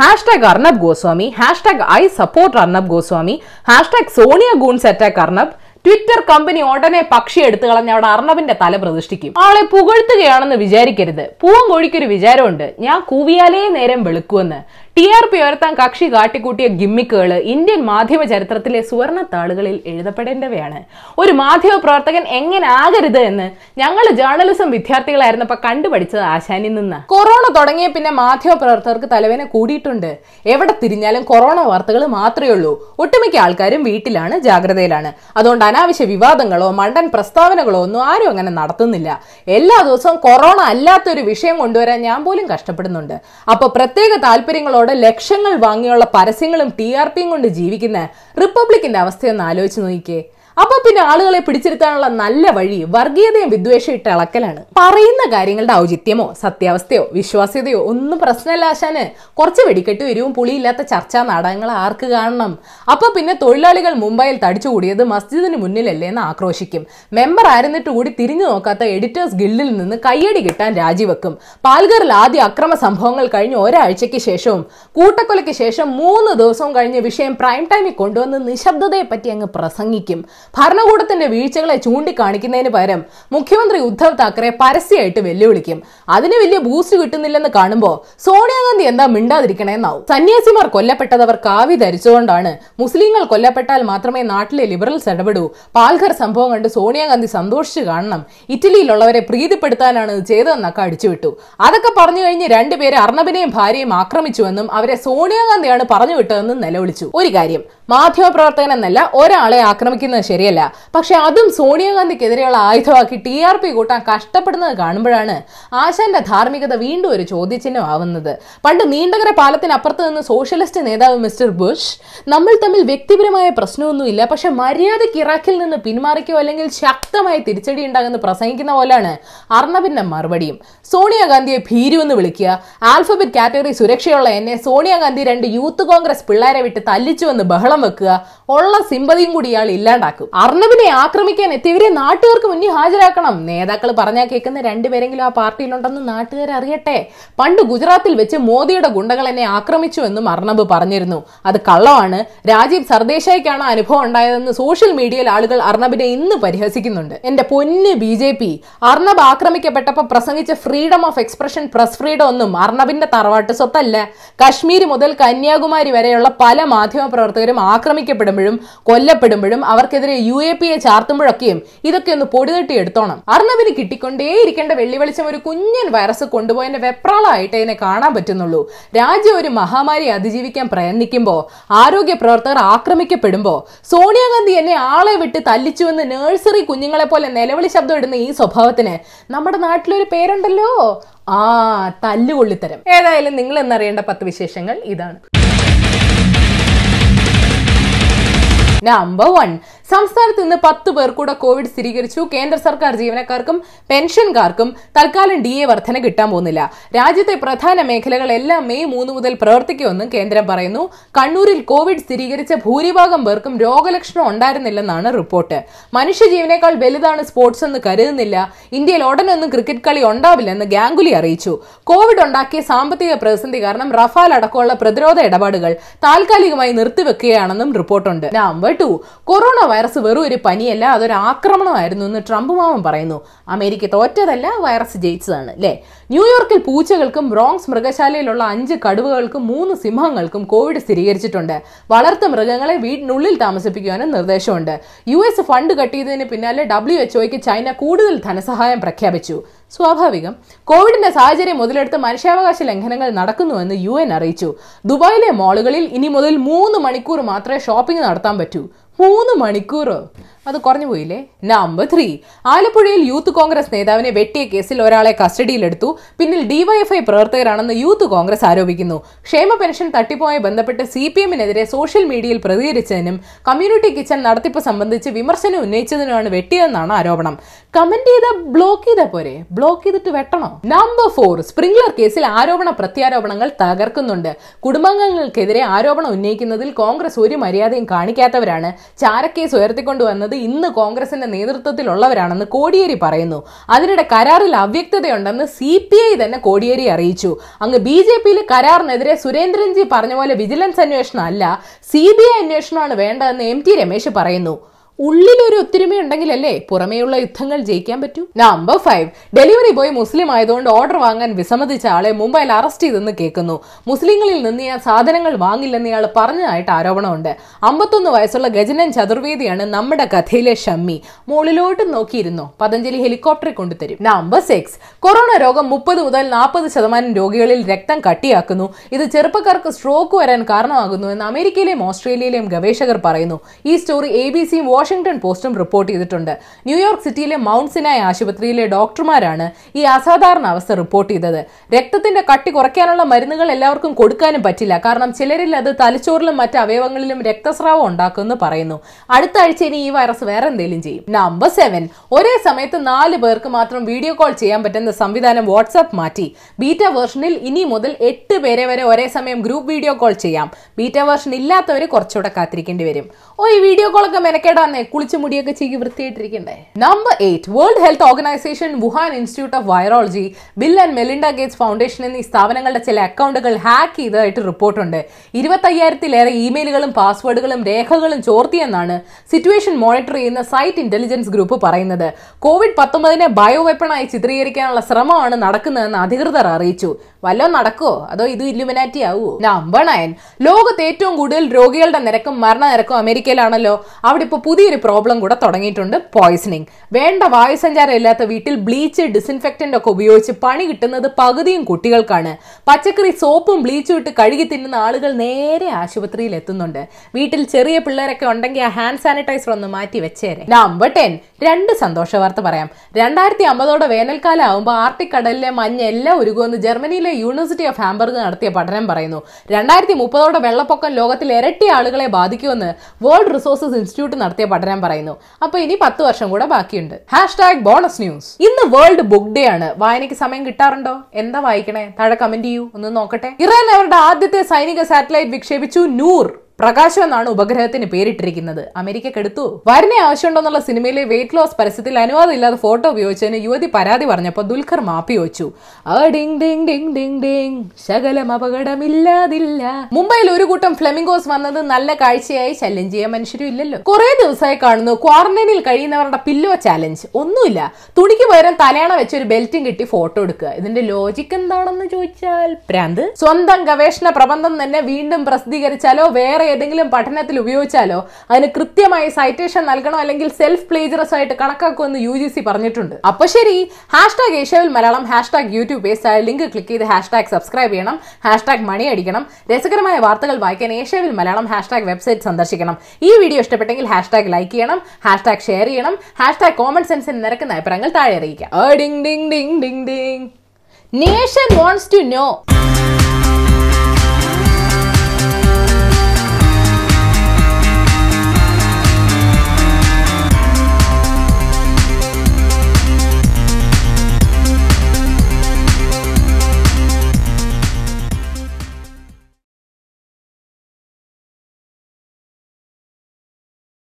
Hashtag Arnab Goswami hashtag I support Arnab Goswami hashtag Sonia goons attack Arnab Twitter company ഉടനെ പക്ഷി എടുത്തു കളഞ്ഞ അവിടെ അർണബിന്റെ തല പ്രതിഷ്ഠിക്കും. ആളെ പുകഴ്ത്തുകയാണെന്ന് വിചാരിക്കരുത്. പൂവൻ കോഴിക്കൊരു വിചാരമുണ്ട്. ഞാൻ കൂവിയാലേ നേരം വെളുക്കുമെന്ന് ടി ആർ പി ഉയർത്താൻ കക്ഷി കാട്ടിക്കൂട്ടിയ ഗിമ്മിക്കുകൾ ഇന്ത്യൻ മാധ്യമ ചരിത്രത്തിലെ സുവർണ താളുകളിൽ എഴുതപ്പെടേണ്ടവയാണ്. ഒരു മാധ്യമ പ്രവർത്തകൻ എങ്ങനെ ആകരുത് എന്ന് ഞങ്ങൾ ജേർണലിസം വിദ്യാർത്ഥികളായിരുന്നപ്പോ കണ്ടുപഠിച്ചത് ആശാനിൽ നിന്ന്. കൊറോണ തുടങ്ങിയ പിന്നെ മാധ്യമ പ്രവർത്തകർക്ക് തലവേന കൂടിയിട്ടുണ്ട്. എവിടെ തിരിഞ്ഞാലും കൊറോണ വാർത്തകൾ മാത്രമേ ഉള്ളൂ. ഒട്ടുമിക്ക ആൾക്കാരും വീട്ടിലാണ് ജാഗ്രതയിലാണ്. അതുകൊണ്ട് അനാവശ്യ വിവാദങ്ങളോ മണ്ടൻ പ്രസ്താവനകളോ ഒന്നും ആരും അങ്ങനെ നടത്തുന്നില്ല. എല്ലാ ദിവസവും കൊറോണ അല്ലാത്തൊരു വിഷയം കൊണ്ടുവരാൻ ഞാൻ പോലും കഷ്ടപ്പെടുന്നുണ്ട്. അപ്പൊ പ്രത്യേക താല്പര്യങ്ങളോടെ ലക്ഷങ്ങൾ വാങ്ങിയുള്ള പരസ്യങ്ങളും ടി ആർ പിയും കൊണ്ട് ജീവിക്കുന്ന റിപ്പബ്ലിക്കിന്റെ അവസ്ഥയൊന്ന് ആലോചിച്ച് നോക്കിക്കേ. അപ്പൊ പിന്നെ ആളുകളെ പിടിച്ചിരുത്താനുള്ള നല്ല വഴി വർഗീയതയും വിദ്വേഷം ഇട്ട് ഇളക്കലാണ് പറയുന്ന കാര്യങ്ങളുടെ ഔചിത്യമോ സത്യാവസ്ഥയോ വിശ്വാസ്യതയോ ഒന്നും പ്രശ്നമല്ല ആശാന്. കുറച്ച് വെടിക്കെട്ട് വരുവും പുളിയില്ലാത്ത ചർച്ചാ നാടകങ്ങൾ ആർക്ക് കാണണം? അപ്പൊ പിന്നെ തൊഴിലാളികൾ മുംബൈയിൽ തടിച്ചുകൂടിയത് മസ്ജിദിന് മുന്നിലല്ലേ എന്ന് ആക്രോശിക്കും. മെമ്പർ ആയിരുന്നിട്ട് കൂടി തിരിഞ്ഞു നോക്കാത്ത എഡിറ്റേഴ്സ് ഗിൽഡിൽ നിന്ന് കയ്യടി കിട്ടാൻ രാജിവെക്കും. പാൽഗറിൽ ആദ്യ അക്രമ സംഭവങ്ങൾ കഴിഞ്ഞ് ഒരാഴ്ചയ്ക്ക് ശേഷവും കൂട്ടക്കൊലയ്ക്ക് ശേഷം മൂന്ന് ദിവസവും കഴിഞ്ഞ് വിഷയം പ്രൈം ടൈമിൽ കൊണ്ടുവന്ന് നിശബ്ദതയെ പറ്റി അങ്ങ് പ്രസംഗിക്കും. ഭരണകൂടത്തിന്റെ വീഴ്ചകളെ ചൂണ്ടിക്കാണിക്കുന്നതിന് പകരം മുഖ്യമന്ത്രി ഉദ്ധവ് താക്കറെ പരസ്യമായിട്ട് വെല്ലുവിളിക്കും. അതിന് വലിയ ബൂസ്റ്റ് കിട്ടുന്നില്ലെന്ന് കാണുമ്പോൾ സോണിയാഗാന്ധി എന്താ മിണ്ടാതിരിക്കണേന്നാവും സന്യാസിമാർ കൊല്ലപ്പെട്ടതവർ കാവി ധരിച്ചുകൊണ്ടാണ് മുസ്ലിങ്ങൾ കൊല്ലപ്പെട്ടാൽ മാത്രമേ നാട്ടിലെ ലിബറൽസ് ഇടപെടൂ. പാൽഘർ സംഭവം കണ്ട് സോണിയാഗാന്ധി സന്തോഷിച്ചു കാണണം. ഇറ്റലിയിലുള്ളവരെ പ്രീതിപ്പെടുത്താനാണ് ഇത് ചെയ്തതെന്നൊക്കെ അടിച്ചുവിട്ടു. അതൊക്കെ പറഞ്ഞു കഴിഞ്ഞ് രണ്ടുപേരെ അർണബിനെയും ഭാര്യയും ആക്രമിച്ചുവെന്നും അവരെ സോണിയാഗാന്ധിയാണ് പറഞ്ഞു വിട്ടതെന്നും നിലവിളിച്ചു. ഒരു കാര്യം മാധ്യമപ്രവർത്തകൻ എന്നല്ല ഒരാളെ ആക്രമിക്കുന്നത് ശരിയല്ല. പക്ഷെ അതും സോണിയാഗാന്ധിക്കെതിരെയുള്ള ആയുധമാക്കി ടി ആർ പി കൂട്ടാൻ കഷ്ടപ്പെടുന്നത് കാണുമ്പോഴാണ് ആശാന്റെ ധാർമ്മികത വീണ്ടും ഒരു ചോദ്യചിഹ്നം ആവുന്നത് പണ്ട് നീണ്ടകര പാലത്തിനപ്പുറത്ത് നിന്ന് സോഷ്യലിസ്റ്റ് നേതാവ് മിസ്റ്റർ ബുഷ് നമ്മൾ തമ്മിൽ വ്യക്തിപരമായ പ്രശ്നമൊന്നുമില്ല പക്ഷെ മര്യാദയ്ക്ക് ഇറാഖിൽ നിന്ന് പിന്മാറിക്കോ അല്ലെങ്കിൽ ശക്തമായി തിരിച്ചടി ഉണ്ടാകുന്ന പ്രസംഗിക്കുന്ന പോലെയാണ് അർണബിന്റെ മറുപടിയും. സോണിയാഗാന്ധിയെ ഭീരു എന്ന് വിളിക്കുക ആൽഫബറ്റ് കാറ്റഗറി സുരക്ഷയുള്ള എന്നെ സോണിയാഗാന്ധി രണ്ട് യൂത്ത് കോൺഗ്രസ് പിള്ളേരെ വിട്ട് തല്ലിച്ചുവെന്ന് ബഹളം വെക്കുക ഉള്ള സിമ്പതിയും കൂടി ഇയാൾ ഇല്ലാണ്ടാക്കും. അർണബിനെ ആക്രമിക്കാൻ എത്തിയവരെ നാട്ടുകാർക്ക് മുന്നിൽ ഹാജരാക്കണം. നേതാക്കൾ പറഞ്ഞാൽ കേൾക്കുന്ന രണ്ടുപേരെങ്കിലും ആ പാർട്ടിയിലുണ്ടെന്ന് നാട്ടുകാർ അറിയട്ടെ. പണ്ട് ഗുജറാത്തിൽ വെച്ച് മോദിയുടെ ഗുണ്ടകൾ എന്നെ ആക്രമിച്ചു എന്നും അർണബ് പറഞ്ഞിരുന്നു. അത് കള്ളമാണ്. രാജീവ് സർദേശായിക്കാണ് അനുഭവം ഉണ്ടായതെന്ന് സോഷ്യൽ മീഡിയയിൽ ആളുകൾ അർണബിനെ ഇന്ന് പരിഹസിക്കുന്നുണ്ട്. എന്റെ പൊന്ന് ബി ജെ പി അർണബ് ആക്രമിക്കപ്പെട്ടപ്പോൾ പ്രസംഗിച്ച freedom of expression press freedom ഒന്നും അർണബിന്റെ തറവാട്ട് സ്വത്തല്ല. കശ്മീർ മുതൽ കന്യാകുമാരി വരെയുള്ള പല മാധ്യമ പ്രവർത്തകരും ആക്രമിക്കപ്പെടുമ്പോഴും കൊല്ലപ്പെടുമ്പോഴും അവർക്കെതിരെ യു എ പി എ ചാർത്തുമ്പോഴൊക്കെയും ഇതൊക്കെ ഒന്ന് പൊടിതട്ടി എടുത്തോണം അർണവിന് കിട്ടിക്കൊണ്ടേയിരിക്കേണ്ട വെള്ളി വെളിച്ചം ഒരു കുഞ്ഞൻ വൈറസ് കൊണ്ടുപോയതിന്റെ വെപ്രാളമായിട്ട് ഇതിനെ കാണാൻ പറ്റുന്നുള്ളൂ. രാജ്യം ഒരു മഹാമാരി അതിജീവിക്കാൻ പ്രയത്നിക്കുമ്പോൾ ആരോഗ്യ പ്രവർത്തകർ ആക്രമിക്കപ്പെടുമ്പോൾ സോണിയാഗാന്ധി എന്നെ ആളെ വിട്ട് തല്ലിച്ചുവെന്ന് നഴ്സറി കുഞ്ഞുങ്ങളെ പോലെ നിലവിളി ശബ്ദം ഇടുന്ന ഈ സ്വഭാവത്തിന് നമ്മുടെ നാട്ടിലൊരു പേരുണ്ടല്ലോ? ആ തല്ലുകൊള്ളിത്തരം. ഏതായാലും നിങ്ങൾ എന്നറിയേണ്ട പത്ത് വിശേഷങ്ങൾ ഇതാണ്. നമ്പർ വൺ സംസ്ഥാനത്ത് ഇന്ന് പത്ത് പേർ കൂടെ കോവിഡ് സ്ഥിരീകരിച്ചു. കേന്ദ്ര സർക്കാർ ജീവനക്കാർക്കും പെൻഷൻകാർക്കും തൽക്കാലം ഡി എ വർധന കിട്ടാൻ പോകുന്നില്ല. രാജ്യത്തെ പ്രധാന മേഖലകളെല്ലാം മെയ് മൂന്ന് മുതൽ പ്രവർത്തിക്കുമെന്നും കേന്ദ്രം പറയുന്നു. കണ്ണൂരിൽ കോവിഡ് സ്ഥിരീകരിച്ച ഭൂരിഭാഗം പേർക്കും രോഗലക്ഷണം ഉണ്ടായിരുന്നില്ലെന്നാണ് റിപ്പോർട്ട്. മനുഷ്യജീവനേക്കാൾ വലുതാണ് സ്പോർട്സ് എന്ന് കരുതുന്നില്ല. ഇന്ത്യയിൽ ഉടനൊന്നും ക്രിക്കറ്റ് കളി ഉണ്ടാവില്ലെന്ന് ഗാംഗുലി അറിയിച്ചു. കോവിഡ് ഉണ്ടാക്കിയ സാമ്പത്തിക പ്രതിസന്ധി കാരണം റഫാൽ അടക്കമുള്ള പ്രതിരോധ ഇടപാടുകൾ താൽക്കാലികമായി നിർത്തിവെക്കുകയാണെന്നും റിപ്പോർട്ടുണ്ട്. Number two. കൊറോണ വൈറസ് വെറും ഒരു പനിയല്ല അതൊരു ആക്രമണമായിരുന്നു എന്ന് ട്രംപ് മാമൻ പറയുന്നു. അമേരിക്ക തോറ്റതല്ല വൈറസ് ജയിച്ചതാണ് അല്ലേ ന്യൂയോർക്കിൽ പൂച്ചകൾക്കും ബ്രോങ്സ് മൃഗശാലയിലുള്ള അഞ്ച് കടുവകൾക്കും മൂന്ന് സിംഹങ്ങൾക്കും കോവിഡ് സ്ഥിരീകരിച്ചിട്ടുണ്ട്. വളർത്തു മൃഗങ്ങളെ വീടിനുള്ളിൽ താമസിപ്പിക്കുവാനും നിർദ്ദേശമുണ്ട്. യു എസ് ഫണ്ട് കട്ടിയതിന് പിന്നാലെ ഡബ്ല്യു എച്ച്ഒയ്ക്ക് ചൈന കൂടുതൽ ധനസഹായം പ്രഖ്യാപിച്ചു. സ്വാഭാവികം കോവിഡിന്റെ സാഹചര്യം മുതലെടുത്ത് മനുഷ്യാവകാശ ലംഘനങ്ങൾ നടക്കുന്നുവെന്ന് യു എൻ അറിയിച്ചു. ദുബായിലെ മാളുകളിൽ ഇനി മുതൽ മൂന്ന് മണിക്കൂർ മാത്രമേ ഷോപ്പിംഗ് നടത്താൻ പറ്റൂ. മൂന്ന് മണിക്കൂറോ. അത് കുറഞ്ഞു പോയില്ലേ? നമ്പർ ത്രീ ആലപ്പുഴയിൽ യൂത്ത് കോൺഗ്രസ് നേതാവിനെ വെട്ടിയ കേസിൽ ഒരാളെ കസ്റ്റഡിയിലെടുത്തു. പിന്നിൽ ഡിവൈഎഫ്ഐ പ്രവർത്തകരാണെന്ന് യൂത്ത് കോൺഗ്രസ് ആരോപിക്കുന്നു. ക്ഷേമ പെൻഷൻ തട്ടിപ്പുമായി ബന്ധപ്പെട്ട് സി പി എമ്മിനെതിരെ സോഷ്യൽ മീഡിയയിൽ പ്രതികരിച്ചതിനും കമ്മ്യൂണിറ്റി കിച്ചൺ നടത്തിപ്പ് സംബന്ധിച്ച് വിമർശനം ഉന്നയിച്ചതിനുമാണ് വെട്ടിയതെന്നാണ് ആരോപണം. കമന്റ് ചെയ്ത ബ്ലോക്ക് ചെയ്ത പോരെ? ബ്ലോക്ക് ചെയ്തിട്ട് വെട്ടണോ? നമ്പർ ഫോർ സ്പ്രിംഗ്ലർ കേസിൽ ആരോപണ പ്രത്യാരോപണങ്ങൾ തകർക്കുന്നുണ്ട്. കുടുംബാംഗങ്ങൾക്കെതിരെ ആരോപണം ഉന്നയിക്കുന്നതിൽ കോൺഗ്രസ് ഒരു മര്യാദയും കാണിക്കാത്തവരാണ്. ചാരക്കേസ് ഉയർത്തിക്കൊണ്ടുവന്നത് ചെയ്യുന്നത് ഇന്ന് കോൺഗ്രസിന്റെ നേതൃത്വത്തിലുള്ളവരാണെന്ന് കോടിയേരി പറയുന്നു. അതിനിടെ കരാറിൽ അവ്യക്തതയുണ്ടെന്ന് സി പി ഐ തന്നെ കോടിയേരി അറിയിച്ചു. അങ്ങ് ബി ജെ പിയിൽ കരാറിനെതിരെ സുരേന്ദ്രൻജി പറഞ്ഞ പോലെ വിജിലൻസ് അന്വേഷണം അല്ല സി ബി ഐ അന്വേഷണമാണ് വേണ്ടതെന്ന് എം ടി രമേശ് പറയുന്നു. ഉള്ളിലൊരു ഒത്തൊരുമയുണ്ടെങ്കിലല്ലേ പുറമേയുള്ള യുദ്ധങ്ങൾ ജയിക്കാൻ പറ്റൂ? നമ്പർ ഫൈവ് ഡെലിവറി ബോയ് മുസ്ലിം ആയതുകൊണ്ട് ഓർഡർ വാങ്ങാൻ വിസമ്മതിച്ച ആളെ മുംബൈയിൽ അറസ്റ്റ് ചെയ്തെന്ന് കേൾക്കുന്നു. മുസ്ലിങ്ങളിൽ നിന്ന് ഞാൻ സാധനങ്ങൾ വാങ്ങില്ലെന്ന് ഇയാൾ പറഞ്ഞതായിട്ട് ആരോപണമുണ്ട്. അമ്പത്തൊന്ന് വയസ്സുള്ള ഗജനൻ ചതുർവേദിയാണ് നമ്മുടെ കഥയിലെ ഷമ്മി. മുകളിലോട്ട് നോക്കിയിരുന്നോ. പതഞ്ജലി ഹെലികോപ്റ്ററിൽ കൊണ്ടുതരും. നമ്പർ സിക്സ് കൊറോണ രോഗം മുപ്പത് മുതൽ നാൽപ്പത് ശതമാനം രോഗികളിൽ രക്തം കട്ടിയാക്കുന്നു. ഇത് ചെറുപ്പക്കാർക്ക് സ്ട്രോക്ക് വരാൻ കാരണമാകുന്നു എന്ന് അമേരിക്കയിലെയും ഓസ്ട്രേലിയയിലെയും ഗവേഷകർ പറയുന്നു. ഈ സ്റ്റോറി എ ബി സിയും വാഷിംഗ്ടൺ പോസ്റ്റും റിപ്പോർട്ട് ചെയ്തിട്ടുണ്ട്. ന്യൂയോർക്ക് സിറ്റിയിലെ മൗണ്ട് സിനായ് ആശുപത്രിയിലെ ഡോക്ടർമാരാണ് ഈ അസാധാരണ അവസ്ഥ റിപ്പോർട്ട് ചെയ്തത്. രക്തത്തിന്റെ കട്ടി കുറയ്ക്കാനുള്ള മരുന്നുകൾ എല്ലാവർക്കും കൊടുക്കാനും പറ്റില്ല. കാരണം ചിലരിൽ അത് തലച്ചോറിലും മറ്റ് അവയവങ്ങളിലും രക്തസ്രാവം ഉണ്ടാക്കുമെന്ന് പറയുന്നു. അടുത്ത ആഴ്ച ഇനി ഈ വൈറസ് വേറെ എന്തെങ്കിലും ചെയ്യും. നമ്പർ സെവൻ ഒരേ സമയത്ത് നാല് പേർക്ക് മാത്രം വീഡിയോ കോൾ ചെയ്യാൻ പറ്റുന്ന സംവിധാനം വാട്സാപ്പ് മാറ്റി. ബീറ്റ വേർഷനിൽ ഇനി മുതൽ എട്ട് പേരെ വരെ ഒരേ സമയം ഗ്രൂപ്പ് വീഡിയോ കോൾ ചെയ്യാം. ബീറ്റ വേർഷൻ ഇല്ലാത്തവർ കുറച്ചുകൂടെ കാത്തിരിക്കേണ്ടി വരും. ഓ ഈ വീഡിയോ കോളൊക്കെ മെനക്കേടാന്നേ കുളിച്ച് മുടിയൊക്കെ ചെയ്യി വൃത്തിയായിട്ടിരിക്കണ്ടേ? Number eight World Health Organization Wuhan Institute of Virology Bill and Melinda Gates Foundation എന്നീ സ്ഥാപനങ്ങളുടെ ചില അക്കൗണ്ടുകൾ ഹാക്ക് ചെയ്തതായിട്ട് റിപ്പോർട്ടുണ്ട്. ഇരുപത്തയ്യായിരത്തിലേറെ ഇമെയിലുകളും പാസ്വേഡുകളും രേഖകളും ചോർത്തിയെന്നാണ് സിറ്റുവേഷൻ മോണിറ്റർ ചെയ്യുന്ന സൈറ്റ് ഇന്റലിജൻസ് ഗ്രൂപ്പ് പറയുന്നത്. കോവിഡ് പത്തൊമ്പതിനെ ബയോ വെപ്പണായി ചിത്രീകരിക്കാനുള്ള ശ്രമമാണ് നടക്കുന്നതെന്ന് അധികൃതർ അറിയിച്ചു. വല്ലോ നടക്കോ അതോ ഇത് ഇല്ലുമിനാറ്റി ആവുമോ നമ്പർ നയൻ ലോകത്ത് ഏറ്റവും കൂടുതൽ രോഗികളുടെ നിരക്കും മരണനിരക്കും അമേരിക്കയിലാണല്ലോ. അവിടെ ഇപ്പോൾ പുതിയൊരു പ്രോബ്ലം കൂടെ തുടങ്ങിയിട്ടുണ്ട്. പോയ്സണിങ് വേണ്ട വായുസഞ്ചാരം ഇല്ലാത്ത വീട്ടിൽ ബ്ലീച്ച് ഡിസിൻഫെക്റ്റന്റ് ഒക്കെ ഉപയോഗിച്ച് പണി കിട്ടുന്നത് പകുതിയും കുട്ടികൾക്കാണ്. പച്ചക്കറി സോപ്പും ബ്ലീച്ചും ഇട്ട് കഴുകി തിന്നുന്ന ആളുകൾ നേരെ ആശുപത്രിയിൽ എത്തുന്നുണ്ട്. വീട്ടിൽ ചെറിയ പിള്ളേരൊക്കെ ഉണ്ടെങ്കിൽ ആ ഹാൻഡ് സാനിറ്റൈസർ ഒന്ന് മാറ്റി വെച്ചേരെ. നമ്പർ ടെൻ രണ്ട് സന്തോഷ വാർത്ത പറയാം. രണ്ടായിരത്തി അമ്പതോടെ വേനൽക്കാലം ആവുമ്പോൾ ആർട്ടിക് കടലിലെ മഞ്ഞ് എല്ലാം ഉരുകുമെന്ന് ജർമ്മനിയിലെ യൂണിവേഴ്സിറ്റി ഓഫ് ഹാംബർഗ് നടത്തിയ പഠനം പറയുന്നു. രണ്ടായിരത്തി മുപ്പതോടെ വെള്ളപ്പൊക്കം ലോകത്തിൽ ഇരട്ടി ആളുകളെ ബാധിക്കുമെന്ന് വേൾഡ് റിസോഴ്സസ് ഇൻസ്റ്റിറ്റ്യൂട്ട് നടത്തിയ പഠനം പറയുന്നു. അപ്പൊ ഇനി പത്ത് വർഷം കൂടെ ബാക്കിയുണ്ട്. ഹാഷ് ടാഗ് ബോണസ് ന്യൂസ് ഇന്ന് വേൾഡ് ബുക്ക് ഡേ ആണ്. വായനയ്ക്ക് സമയം കിട്ടാറുണ്ടോ? എന്താ വായിക്കണേ? താഴെ കമന്റ് ചെയ്യൂ. ഒന്ന് നോക്കട്ടെ. ഇറാൻ അവരുടെ ആദ്യത്തെ സൈനിക സാറ്റലൈറ്റ് വിക്ഷേപിച്ചു. നൂർ. പ്രകാശം എന്നാണ് ഉപഗ്രഹത്തിന് പേരിട്ടിരിക്കുന്നത്. അമേരിക്ക എടുത്തു വരനെ ആവശ്യമുണ്ടോന്നുള്ള സിനിമയിലെ വെയിറ്റ് ലോസ് പരസ്യത്തിൽ അനുവാദം ഇല്ലാതെ ഫോട്ടോ ഉപയോഗിച്ചതിന് യുവതി പരാതി പറഞ്ഞപ്പോൾ ദുൽഖർ മാപ്പി വെച്ചു. Ding ding ding ding ding ശകലം അപകടമില്ലാതില്ല. മുംബൈയിൽ ഒരു കൂട്ടം ഫ്ലെമിംഗോസ് വന്നത് നല്ല കാഴ്ചയായി ചലഞ്ച് ചെയ്യാൻ മനുഷ്യരും ഇല്ലല്ലോ. കുറെ ദിവസമായി കാണുന്നു ക്വാറന്റൈനിൽ കഴിയുന്നവരുടെ പില്ലോ ചാലഞ്ച് ഒന്നുമില്ല. തുണിക്ക് പകരം തലയണ വെച്ച് ഒരു ബെൽറ്റും കിട്ടി ഫോട്ടോ എടുക്കുക. ഇതിന്റെ ലോജിക് എന്താണെന്ന് ചോദിച്ചാൽ പ്രാന്ത്. സ്വന്തം ഗവേഷണ പ്രബന്ധം തന്നെ വീണ്ടും പ്രസിദ്ധീകരിച്ചാലോ വേറെ ഏതെങ്കിലും പഠനത്തിൽ ഉപയോഗിച്ചാലോ അതിന് കൃത്യമായി സൈറ്റേഷൻ നൽകണോ അല്ലെങ്കിൽ സെൽഫ് പ്ലേജറസ് ആയിട്ട് കണക്കാക്കുമെന്ന് യു ജി സി പറഞ്ഞിട്ടുണ്ട്. അപ്പൊ ശരി hashtag ഏഷ്യാവിൽ Malayalam hashtag YouTube page link click ചെയ്ത് ഹാഷ്ടാഗ് സബ്സ്ക്രൈബ് ചെയ്യണം ഹാഷ്ടാഗ് മണി അടിക്കണം രസകരമായ വാർത്തകൾ വായിക്കാൻ ഏഷ്യാവിൽ മലയാളം ഹാഷ്ടാഗ് വെബ്സൈറ്റ് സന്ദർശിക്കണം. ഈ വീഡിയോ ഇഷ്ടപ്പെട്ടെങ്കിൽ ഹാഷ്ടാഗ് ലൈക്ക് ചെയ്യണം ഹാഷ്ടാഗ് ഷെയർ ചെയ്യണം ഹാഷ്ടാഗ് കോമൺ സെൻസിന് നിരക്കുന്ന അഭിപ്രായങ്ങൾ താഴെ അറിയിക്കാം. Ding ding ding ding nation wants to know